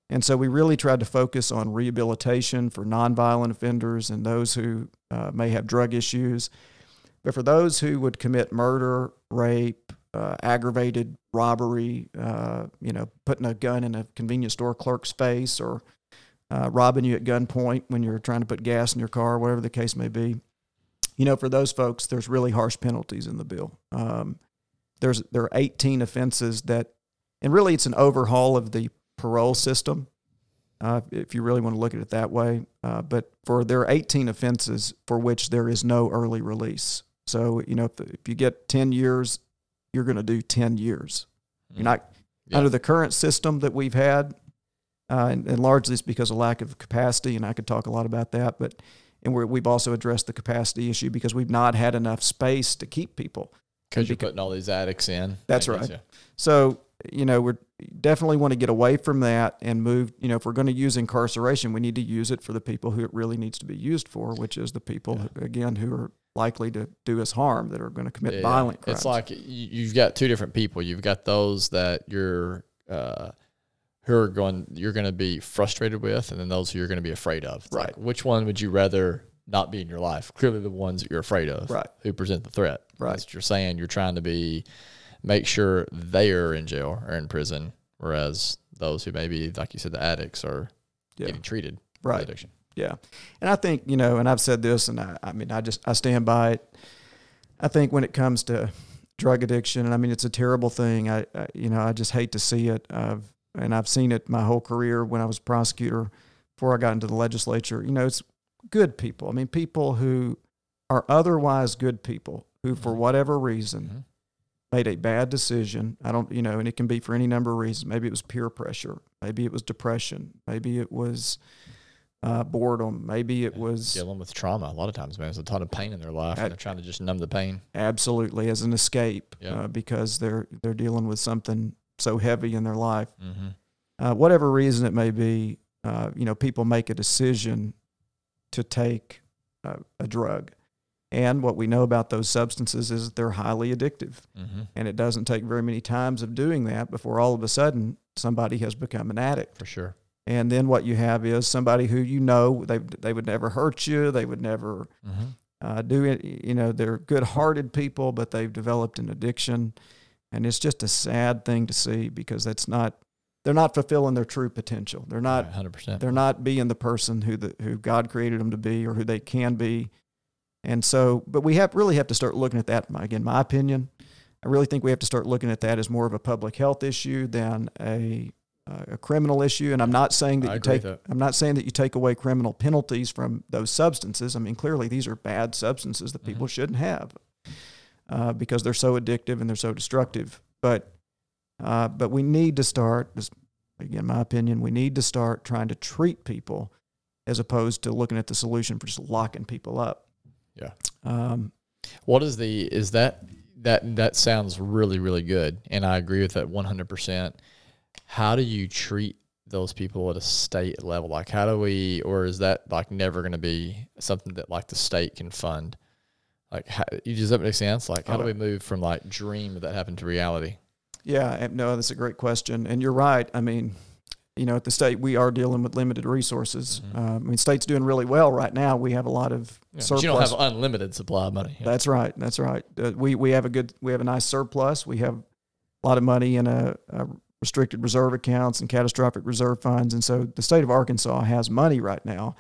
And so we really tried to focus on rehabilitation for nonviolent offenders and those who uh, may have drug issues. But for those who would commit murder, rape, uh, aggravated robbery, uh, you know, putting a gun in a convenience store clerk's face or uh, robbing you at gunpoint when you're trying to put gas in your car, whatever the case may be. You know, for those folks, there's really harsh penalties in the bill. Um, there's there are 18 offenses that, and really, it's an overhaul of the parole system, uh, if you really want to look at it that way. Uh, but for there are 18 offenses for which there is no early release. So you know, if, if you get 10 years, you're going to do 10 years. You're not Yeah. under the current system that we've had, uh, and, and largely it's because of lack of capacity. And I could talk a lot about that, but and we're, we've also addressed the capacity issue because we've not had enough space to keep people. because you're putting all these addicts in. That's right. yeah. So, you know, we definitely want to get away from that and move, you know, if we're going to use incarceration, we need to use it for the people who it really needs to be used for, which is the people, who, again, who are likely to do us harm, that are going to commit Yeah. violent crimes. It's like you- you've got two different people. You've got those that you're uh, who are going you're going to be frustrated with, and then those who you're going to be afraid of. It's like, Right. which one would you rather not be in your life? Clearly, the ones that you're afraid of, Right. Who present the threat. Right. That's what you're saying. You're trying to be make sure they are in jail or in prison, whereas those who maybe, like you said, the addicts are Yeah. getting treated for Right. addiction. Yeah. And I think, you know, and I've said this and I, I mean, I just, I stand by it. I think when it comes to drug addiction, and I mean, it's a terrible thing. I, I you know, I just hate to see it. I've, and I've seen it my whole career when I was a prosecutor before I got into the legislature. You know, it's good people. I mean, people who are otherwise good people who, for Mhm. whatever reason, Mhm. made a bad decision. I don't, you know, and it can be for any number of reasons. Maybe it was peer pressure. Maybe it was depression. Maybe it was uh, boredom. Maybe it was Dealing with trauma. A lot of times, man, there's a ton of pain in their life, I- and they're trying to just numb the pain. absolutely as an escape Yeah. uh, because they're they're dealing with something so heavy in their life. Mm-hmm. Uh, whatever reason it may be, uh, you know, people make a decision to take uh, a drug. And what we know about those substances is that they're highly addictive. Mm-hmm. And it doesn't take very many times of doing that before all of a sudden somebody has become an addict. For sure. And then what you have is somebody who you know they they would never hurt you, they would never Mm-hmm. uh, do it. You know, they're good-hearted people, but they've developed an addiction, and it's just a sad thing to see because that's not they're not fulfilling their true potential. They're not hundred percent. they're not being the person who the who God created them to be or who they can be. And so, but we have really have to start looking at that. My, again, my opinion, I really think we have to start looking at that as more of a public health issue than a uh, a criminal issue. And I'm not saying that I you take that. I'm not saying that you take away criminal penalties from those substances. I mean, clearly these are bad substances that people Mhm. shouldn't have uh, because they're so addictive and they're so destructive. But uh, but we need to start. This, again, my opinion, we need to start trying to treat people as opposed to looking at the solution for just locking people up. Yeah. Um, What is the is that that that sounds really really good, and I agree with that one hundred percent. How do you treat those people at a state level? Like, how do we, or is that like never going to be something that like the state can fund? Like, how, does that make sense? Like, how do Oh. we move from like dream that happened to reality? yeah, no, that's a great question, and you're right. I mean, you know, at the state we are dealing with limited resources. Mhm. Uh, I mean, state's doing really well right now. We have a lot of Yeah, but surplus. you don't have unlimited supply of money. That's right. That's right. Uh, we we have a good we have a nice surplus. We have a lot of money in a, a restricted reserve accounts and catastrophic reserve funds, and so the state of Arkansas has money right now.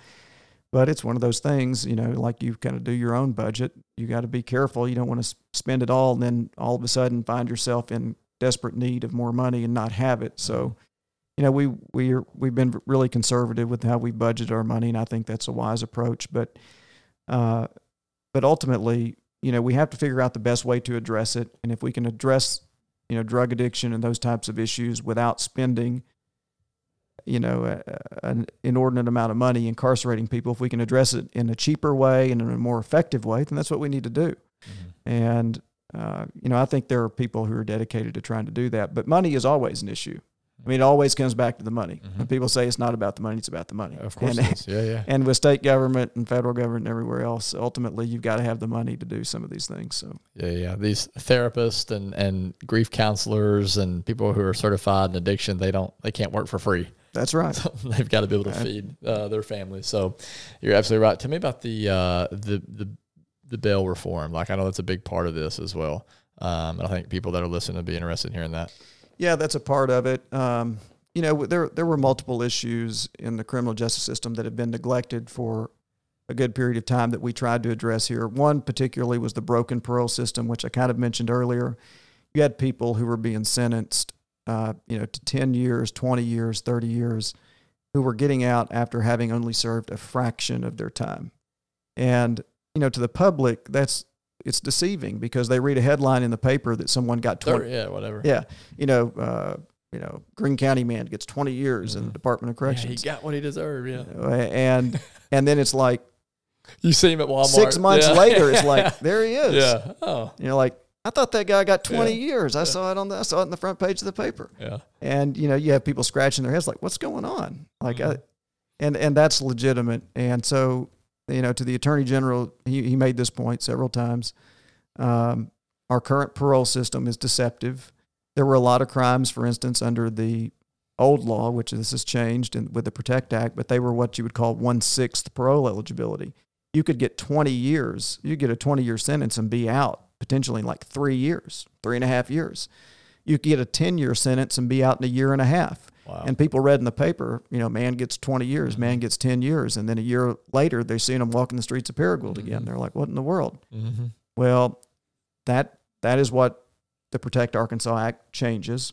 But it's one of those things, you know, like you kind of do your own budget. You got to be careful. You don't want to spend it all, and then all of a sudden find yourself in desperate need of more money and not have it. So, you know, we we are, we've been really conservative with how we budget our money, and I think that's a wise approach. But uh, but ultimately, you know, we have to figure out the best way to address it. And if we can address, you know, drug addiction and those types of issues without spending, you know, a, an inordinate amount of money incarcerating people, if we can address it in a cheaper way and in a more effective way, then that's what we need to do. Mhm. And, uh, you know, I think there are people who are dedicated to trying to do that. But money is always an issue. I mean, it always comes back to the money. When people say it's not about the money, it's about the money. Of course, And- yeah, yeah. *laughs* and with state government and federal government and everywhere else, ultimately you've got to have the money to do some of these things. So Yeah, yeah. These therapists and, and grief counselors and people who are certified in addiction, they don't they can't work for free. That's right. So *laughs* they've got to be able to Right. feed uh, their families. So you're absolutely right. Tell me about the uh, the the the bail reform. Like I know that's a big part of this as well. Um, and I think people that are listening would be interested in hearing that. Yeah, that's a part of it. Um, you know, there there were multiple issues in the criminal justice system that have been neglected for a good period of time that we tried to address here. One particularly was the broken parole system, which I kind of mentioned earlier. You had people who were being sentenced, uh, you know, to ten years, twenty years, thirty years, who were getting out after having only served a fraction of their time, and you know, to the public, that's it's deceiving because they read a headline in the paper that someone got twenty. Thirty, yeah, whatever. Yeah, you know, uh, you know, Greene County man gets 20 years in the Mhm. Department of Yeah, he Corrections, got what he deserved. Yeah. You know, and *laughs* and then it's like You see him at Walmart. six months Yeah. later, it's *laughs* like there he is. yeah. Oh. you know, like I thought that guy got 20 Yeah. years. I Yeah. saw it on the I saw it in the front page of the paper, Yeah. and you know, you have people scratching their heads like, what's going on? Like, Mhm. I, and and that's legitimate. And so, you know, to the Attorney General, he he made this point several times. Um, our current parole system is deceptive. There were a lot of crimes, for instance, under the old law, which this has changed in, with the Protect Act, but they were what you would call one sixth parole eligibility. You could get 20 years, you get a 20 year sentence and be out potentially in like three years, three and a half years. You could get a 10 year sentence and be out in a year and a half. Wow. And people read in the paper, you know, man gets 20 years, man gets 10 years. And then a year later, they're seeing him walking the streets of Paragould again. They're like, what in the world? Mm-hmm. Well, that that is what the Protect Arkansas Act changes.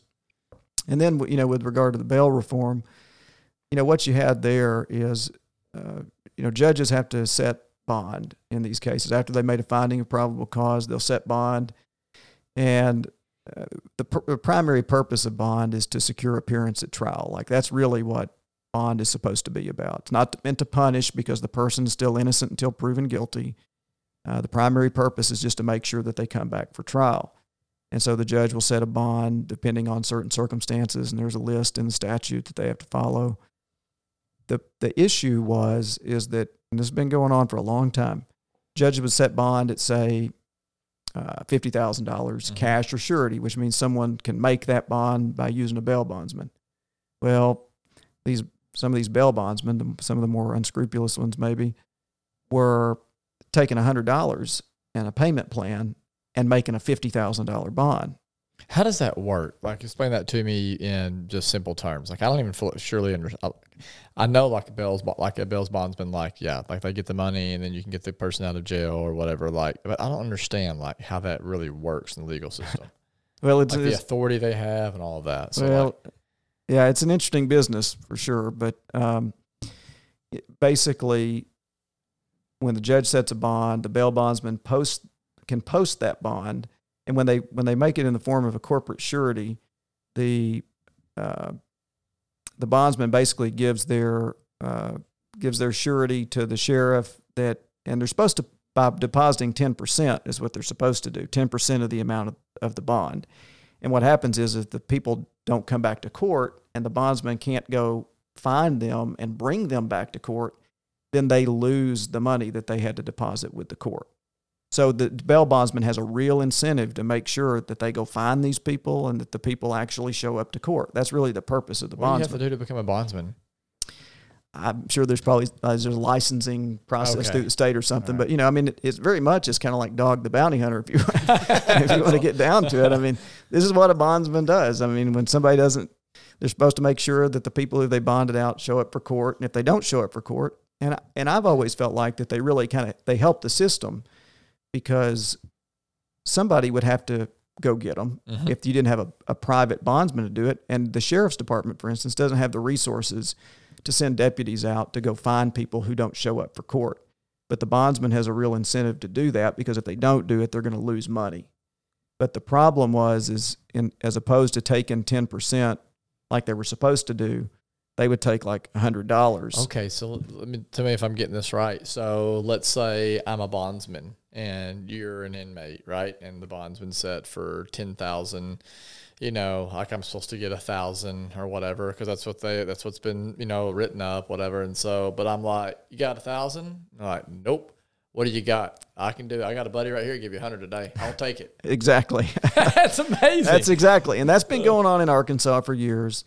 And then, you know, with regard to the bail reform, you know, what you had there is, uh, you know, judges have to set bond in these cases. After they made a finding of probable cause, they'll set bond. And uh, the, pr- the primary purpose of bond is to secure appearance at trial. Like that's really what bond is supposed to be about. It's not meant to punish because the person is still innocent until proven guilty. Uh, the primary purpose is just to make sure that they come back for trial. And so the judge will set a bond depending on certain circumstances, and there's a list in the statute that they have to follow. The, the issue was is that, and this has been going on for a long time, judges would set bond at, say, uh, $50,000 Mhm. cash or surety, which means someone can make that bond by using a bail bondsman. Well, these some of these bail bondsmen, some of the more unscrupulous ones maybe, were taking $100 and a payment plan and making a $50,000 bond. How does that work? Like, explain that to me in just simple terms. Like, I don't even feel surely under. I- I know like a Bell's bo- like a Bell's bondsman, like yeah, like they get the money and then you can get the person out of jail or whatever. Like, but I don't understand like how that really works in the legal system. *laughs* Well, it's, like the authority they have and all of that. So well, like, yeah, it's an interesting business for sure. But um, it- basically, when the judge sets a bond, the bail bondsman post can post that bond, and when they when they make it in the form of a corporate surety, the uh, the bondsman basically gives their uh, gives their surety to the sheriff that, and they're supposed to by depositing ten percent is what they're supposed to do, ten percent of the amount of, of the bond. And what happens is if the people don't come back to court and the bondsman can't go find them and bring them back to court, then they lose the money that they had to deposit with the court. So the bail bondsman has a real incentive to make sure that they go find these people and that the people actually show up to court. That's really the purpose of the what do you have to bondsman. do to become a bondsman? I'm sure there's probably uh, there's a licensing process Okay. through the state or something, All but you know, I mean, it, it's very much it's kind of like dog the bounty hunter if you *laughs* if you want to get down to it. I mean, this is what a bondsman does. I mean, when somebody doesn't, they're supposed to make sure that the people who they bonded out show up for court, and if they don't show up for court, and and I've always felt like that they really kind of they help the system because somebody would have to go get them Mhm. if you didn't have a, a private bondsman to do it, and the sheriff's department, for instance, doesn't have the resources to send deputies out to go find people who don't show up for court. But the bondsman has a real incentive to do that because if they don't do it, they're going to lose money. But the problem was is in as opposed to taking ten percent like they were supposed to do, they would take like hundred dollars. Okay, so let me tell me if I'm getting this right. So let's say I'm a bondsman and you're an inmate, right? And the bond's been set for ten thousand. You know, like I'm supposed to get a thousand or whatever because that's what they that's what's been you know written up, whatever. And so, but I'm like, you got a thousand? I'm like, nope. What do you got? I can do. I got a buddy right here. Give you a hundred a day. I'll take it. *laughs* Exactly. *laughs* *laughs* that's amazing. That's exactly, and that's been going on in Arkansas for years.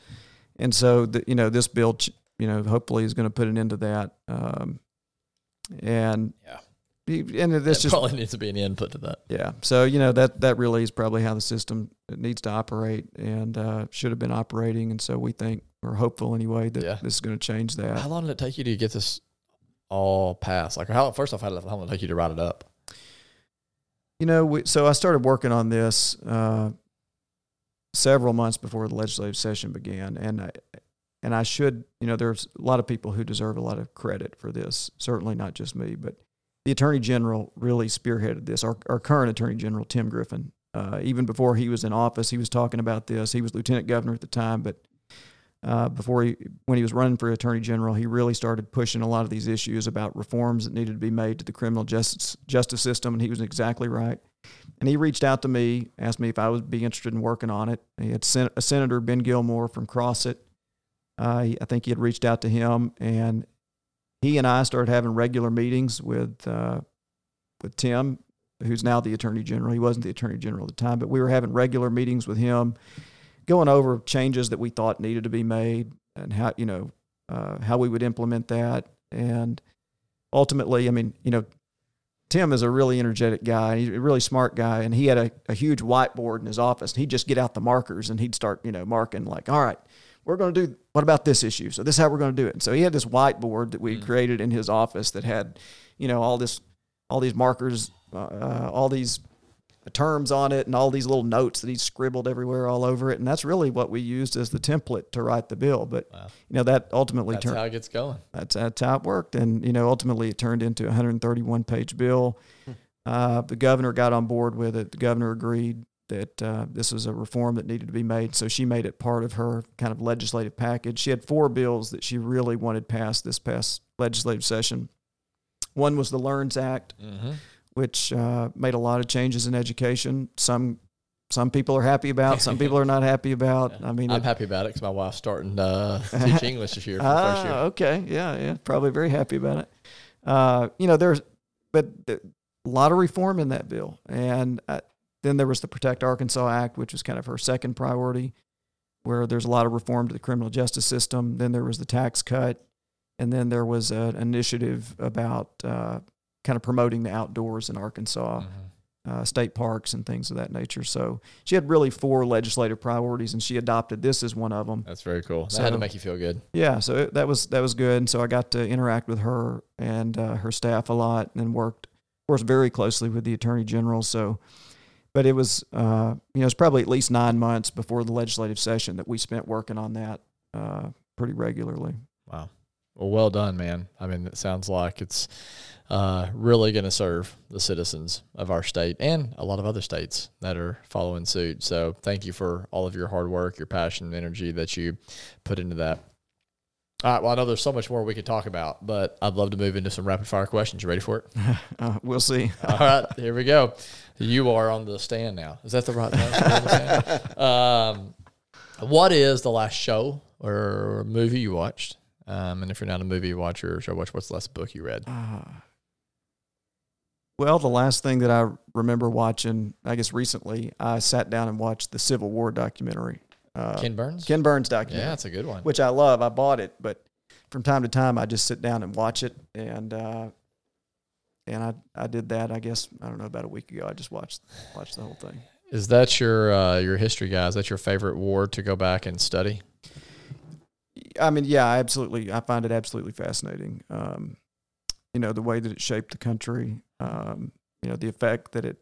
And so, the, you know, this bill, you know, hopefully is going to put an end to that. Um, and Yeah. And this There just probably needs to be an input to that. yeah. So you know that that really is probably how the system needs to operate and uh, should have been operating. And so we think we're hopeful anyway that Yeah. this is going to change that. How long did it take you to get this all passed? Like, how first off, how, how long did it take you to write it up? You know, we, so I started working on this uh, several months before the legislative session began, and I, and I should, you know, there's a lot of people who deserve a lot of credit for this. Certainly not just me, but the attorney general really spearheaded this. Our, our current attorney general, Tim Griffin, uh, even before he was in office, he was talking about this. He was lieutenant governor at the time, but uh, before he, when he was running for attorney general, he really started pushing a lot of these issues about reforms that needed to be made to the criminal justice justice system, and he was exactly right. And he reached out to me, asked me if I would be interested in working on it. He had sen- a senator, Ben Gilmore from Crossett. Uh, I think he had reached out to him, and he and I started having regular meetings with uh, with Tim, who's now the attorney general. He wasn't the attorney general at the time, but we were having regular meetings with him, going over changes that we thought needed to be made and how you know uh, how we would implement that. And ultimately, I mean, you know, Tim is a really energetic guy. He's a really smart guy, and he had a, a huge whiteboard in his office. And he'd just get out the markers and he'd start, you know, marking like, all right, we're going to do what about this issue? So this is how we're going to do it. And so he had this whiteboard that we created in his office that had, you know, all this, all these markers, uh, all these terms on it, and all these little notes that he scribbled everywhere all over it. And that's really what we used as the template to write the bill. But you know that ultimately That's turned how it gets going. that's that's how it worked, and you know ultimately it turned into a 131 page bill. Uh, the governor got on board with it. The governor agreed that uh, this was a reform that needed to be made, so she made it part of her kind of legislative package. She had four bills that she really wanted passed this past legislative session. One was the Learns Act, Mm-hmm. which uh, made a lot of changes in education. Some some people are happy about, some people are not happy about. *laughs* I mean, I'm it- happy about it because my wife's starting to teach English this year for the first *laughs* Ah, year. okay. Yeah, yeah. Probably very happy about it. Uh, you know, there's, but a lot of reform in that bill. And uh, then there was the Protect Arkansas Act, which was kind of her second priority, where there's a lot of reform to the criminal justice system. Then there was the tax cut. And then there was an initiative about uh, kind of promoting the outdoors in Arkansas, Mhm. uh, state parks, and things of that nature. So she had really four legislative priorities, and she adopted this as one of them. That's very cool. That had to make you feel good. Yeah, so it, that was that was good, and so I got to interact with her and uh, her staff a lot, and worked, of course, very closely with the attorney general. So, but it was, uh, you know, it's probably at least nine months before the legislative session that we spent working on that uh, pretty regularly. Wow. Well, well done, man. I mean, it sounds like it's uh, really going to serve the citizens of our state and a lot of other states that are following suit. So, thank you for all of your hard work, your passion, and energy that you put into that. All right. Well, I know there's so much more we could talk about, but I'd love to move into some rapid fire questions. You ready for it? *laughs* Uh, we'll see. All right, here we go. You are on the stand now. Is that the right name? You're on the stand? *laughs* um, what is the last show or movie you watched? Um, and if you're not a movie watcher or show watch, what's the last book you read? Uh, well, the last thing that I remember watching, I guess recently, I sat down and watched the Civil War documentary. Uh, Ken Burns. Ken Burns documentary. yeah, that's a good one. which I love. I bought it, but from time to time I just sit down and watch it, and uh, and I I did that. I guess I don't know about a week ago. I just watched watched the whole thing. Is that your uh, your history guy? Is that your favorite war to go back and study? I mean, yeah, I absolutely. I find it absolutely fascinating. Um, you know, the way that it shaped the country. Um, you know, the effect that it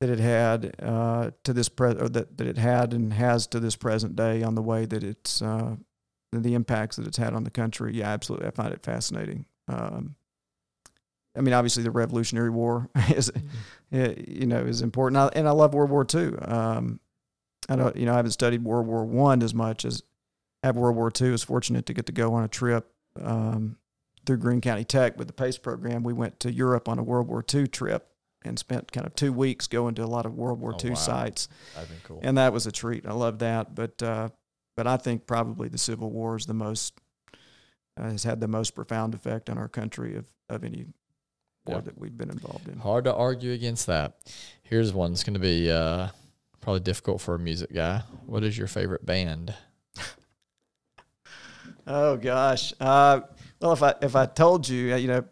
that it had uh, to this pre- or that, that it had and has to this present day on the way that it's uh, the impacts that it's had on the country. Yeah, absolutely. I find it fascinating. Um, I mean, obviously, the Revolutionary War *laughs* is, eh, you know, is important, I, and I love World War II. Um, I don't, you know, I haven't studied World War One as much as have World War II. I was fortunate to get to go on a trip um, through Greene County Tech with the PACE program. We went to Europe on a World War II trip and spent kind of two weeks going to a lot of World War Oh, II wow. sites, That'd be cool. and that was a treat. I love that, but uh, but I think probably the Civil War is the most uh, has had the most profound effect on our country of of any war Yeah. that we've been involved in. Hard to argue against that. Here's one that's going to be uh, probably difficult for a music guy. What is your favorite band? *laughs* Oh gosh. Uh, well, if I if I told you, uh, you know,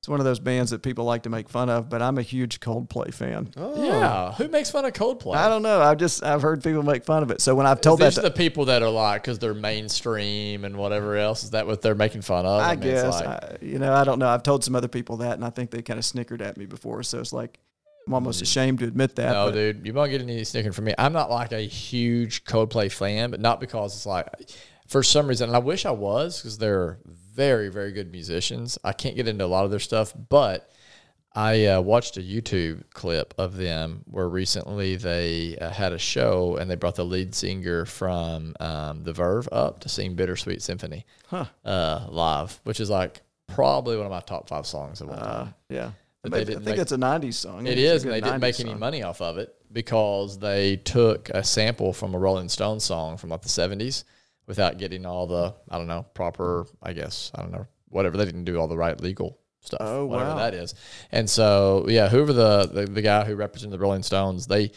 it's one of those bands that people like to make fun of, but I'm a huge Coldplay fan. Oh. Yeah, who makes fun of Coldplay? I don't know. I've just I've heard people make fun of it. So when I've told that, these to, the people that are like because they're mainstream and whatever else. Is that what they're making fun of? I mean, guess like- I, you know I don't know. I've told some other people that, and I think they kind of snickered at me before. So it's like I'm almost hmm. ashamed to admit that. No, but- dude, you won't get any snicking from me. I'm not like a huge Coldplay fan, but not because it's like for some reason. And I wish I was because they're very, very good musicians. I can't get into a lot of their stuff, but I uh, watched a YouTube clip of them where recently they uh, had a show and they brought the lead singer from um, The Verve up to sing "Bittersweet Symphony" Huh. uh, live, which is like probably one of my top five songs of all time. Uh, yeah. But I think- didn't I think make- it's a '90s song. It It's and they didn't 90s make any song. money off of it because they took a sample from a Rolling Stones song from like the seventies without getting all the I don't know proper I guess I don't know whatever they didn't do all the right legal stuff Oh, whatever wow. that is and so yeah whoever the, the the guy who represented the Rolling Stones they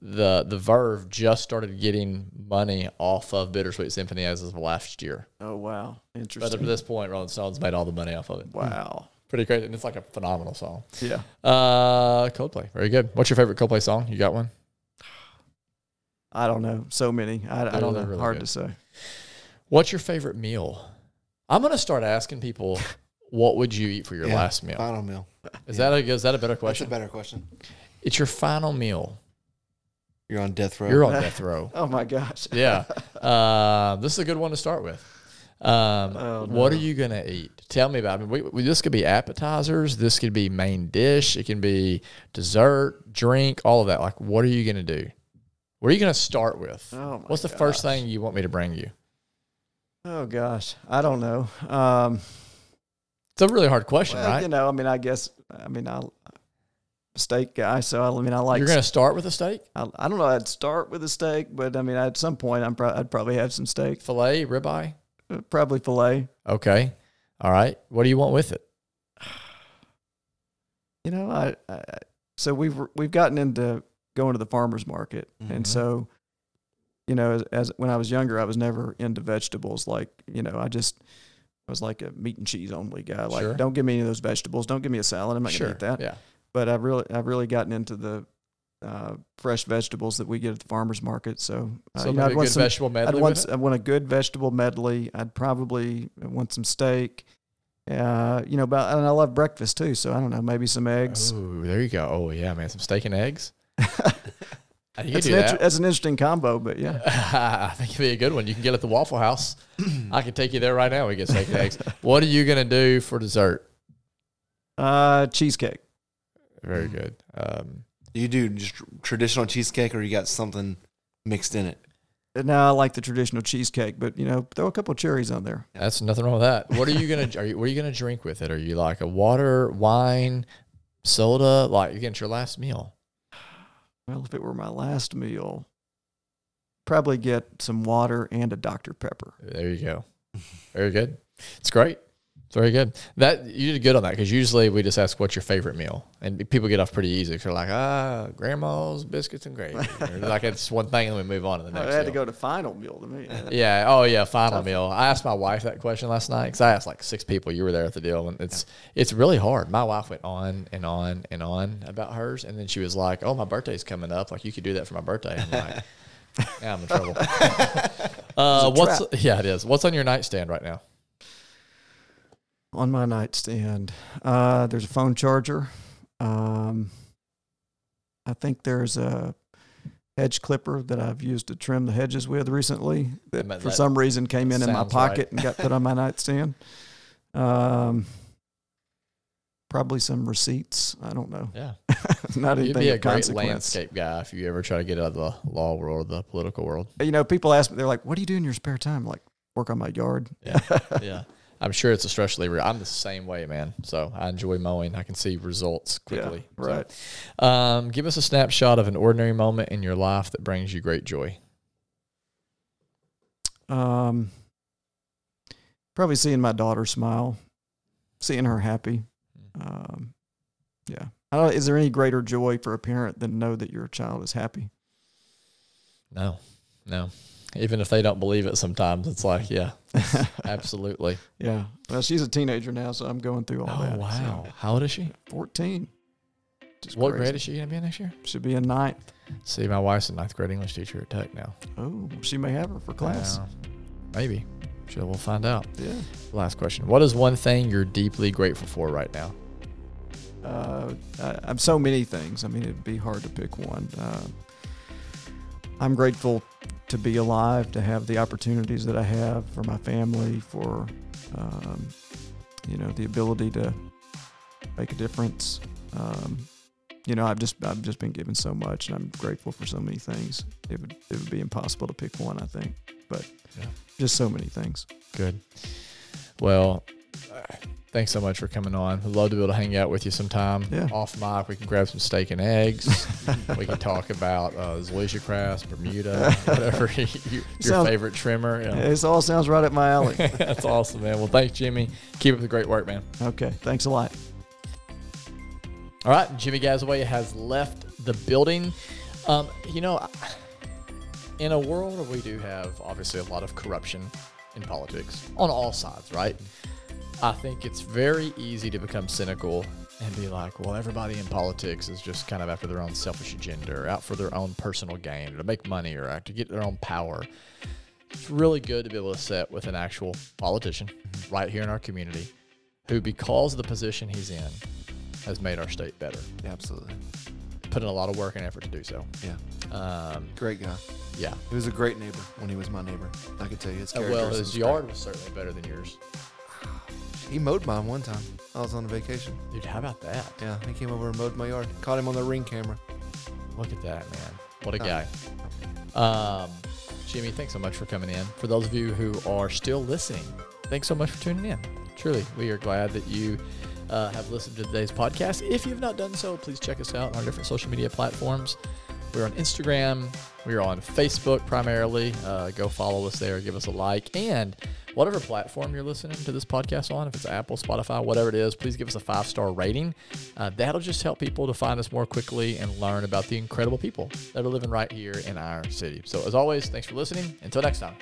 the the Verve just started getting money off of Bittersweet Symphony as of last year Oh wow, interesting. but at this point Rolling Stones made all the money off of it wow, Pretty great, and it's like a phenomenal song. Yeah. Uh, Coldplay, very good. What's your favorite Coldplay song? You got one? I don't know. So many. I, I don't know. really Hard good. to say. What's your favorite meal? I'm gonna start asking people, what would you eat for your Yeah. last meal? Final meal. Is that a is that a better That's a question? better question. It's your final meal. You're on death row. You're on *laughs* death row. *laughs* Oh my gosh. Yeah. Uh, this is a good one to start with. Um, Oh, What are you gonna eat? Tell me about. it. I mean, we, we, this could be appetizers. This could be main dish. It can be dessert, drink, all of that. Like, what are you gonna do? What are you gonna start with? Oh my What's the first thing you want me to bring you? Oh gosh. I don't know. Um, It's a really hard question, well, right? You know, I mean, I guess, I mean, I steak guy, so I, I mean, I like. You're gonna start with a steak, I, I don't know. I'd start with a steak, but I mean, at some point, I'm pro- I'd probably have some steak, fillet, ribeye. Uh, probably fillet. Okay. All right. What do you want with it? *sighs* You know, I I- so we've we've gotten into going to the farmers market, Mhm. and so you know, as, as when I was younger, I was never into vegetables. Like you know, I just I was like a meat and cheese only guy. Like, Sure. don't give me any of those vegetables. Don't give me a salad. I'm not sure. gonna eat that. Yeah. But I've really I've really gotten into the uh, fresh vegetables that we get at the farmers market. So, uh, So you know, I'd a want good some, vegetable I'd want. I want a good vegetable medley. I'd probably want some steak. Uh, you know, but and I love breakfast too. So I don't know, maybe some eggs. Oh, there you go. Oh yeah, man, some steak and eggs. You That's do an, that. inter- that's an interesting combo, but yeah. *laughs* I think it'd be a good one. You can get it at the Waffle House. *clears throat* I can take you there right now. We get steak and eggs. *laughs* What are you gonna do for dessert? Uh, cheesecake. Very good. Um, You do just traditional cheesecake, or you got something mixed in it. Now I like the traditional cheesecake, but you know, throw a couple cherries on there. that's nothing wrong with that. What are you gonna? Are you? What are you gonna drink with it? Are you like a water, wine, soda? Like again, it's your last meal. Well, if it were my last meal, probably get some water and a Dr Pepper. There you go. Very good. It's great. Very good. That you did good on that because usually we just ask what's your favorite meal, and people get off pretty easy. They're like, ah, grandma's biscuits and gravy. Like it's one thing, and we move on to the next. I had to go to final meal to me. *laughs* Yeah. Oh, yeah. Final meal. I asked my wife that question last night because I asked like six people. You were there at the deal, and it's it's really hard. My wife went on and on and on about hers, and then she was like, "Oh, my birthday's coming up. Like you could do that for my birthday." I'm like, *laughs* "Yeah, I'm in trouble." *laughs* uh, what's yeah, it is. What's on your nightstand right now? On my nightstand. Uh, there's a phone charger. Um, I think there's a hedge clipper that I've used to trim the hedges with recently that, for that some reason came in in my sounds right. pocket and got put on my nightstand. Um, probably some receipts. I don't know. Yeah, *laughs* Not you'd anything be a great landscape guy if you ever try to get out of the law world or the political world. You know, people ask me, they're like, "What do you do in your spare time?" I'm like, work on my yard. Yeah, yeah. *laughs* I'm sure it's a stress reliever. I'm the same way, man. So I enjoy mowing. I can see results Yeah, quickly. So, right. um, give us a snapshot of an ordinary moment in your life that brings you great joy. Um, probably seeing my daughter smile, seeing her happy. Um, yeah. I don't, is there any greater joy for a parent than know that your child is happy? No, no. Even if they don't believe it, sometimes it's like, yeah, *laughs* absolutely. Yeah. Well, she's a teenager now, so I'm going through all Oh that. wow! So, How old is she? 14. Just What crazy. grade is she gonna be in next year? Should be in ninth. See, my wife's a ninth grade English teacher at Tech now. Oh, she may have her for class. Uh, maybe. Sure, we'll find out. Yeah. Last question. What is one thing you're deeply grateful for right now? Uh, I, I'm so many things. I mean, it'd be hard to pick one. Uh, I'm grateful to be alive, to have the opportunities that I have for my family, for um, you know the ability to make a difference. Um, you know, I've just I've just been given so much, and I'm grateful for so many things. It would it would be impossible to pick one, I think, but Yeah. just so many things. Good. Well, thanks so much for coming on. We'd love to be able to hang out with you sometime. Yeah. Off mic, we can grab some steak and eggs. *laughs* we can talk about uh, Zoysia grass, Bermuda, *laughs* whatever *laughs* you, your Sounds- favorite trimmer. you know. This all sounds right up my alley. That's awesome, man. Well, thanks, Jimmy. Keep up the great work, man. okay, thanks a lot. All right, Jimmy Gazaway has left the building. Um, you know, in a world where we do have obviously a lot of corruption in politics on all sides, right? I think it's very easy to become cynical and be like, well, everybody in politics is just kind of after their own selfish agenda or out for their own personal gain or to make money or to get their own power. It's really good to be able to sit with an actual politician right here in our community who, because of the position he's in, has made our state better. Absolutely. Put in a lot of work and effort to do so. Yeah, Um, great guy. yeah. He was a great neighbor when he was my neighbor. I could tell you his Uh, well, his great. yard was certainly better than yours. He mowed mine one time. I was on a vacation. Dude, how about that? Yeah, he came over and mowed my yard. Caught him on the ring camera. Look at that, man. What a guy. Um, Jimmy, thanks so much for coming in. For those of you who are still listening, thanks so much for tuning in. Truly, we are glad that you uh, have listened to today's podcast. If you've not done so, please check us out on our different social media platforms. We're on Instagram. We're on Facebook primarily. Uh, go follow us there. Give us a like. And whatever platform you're listening to this podcast on, if it's Apple, Spotify, whatever it is, please give us a five star rating. Uh, that'll just help people to find us more quickly and learn about the incredible people that are living right here in our city. So, as always, thanks for listening. Until next time.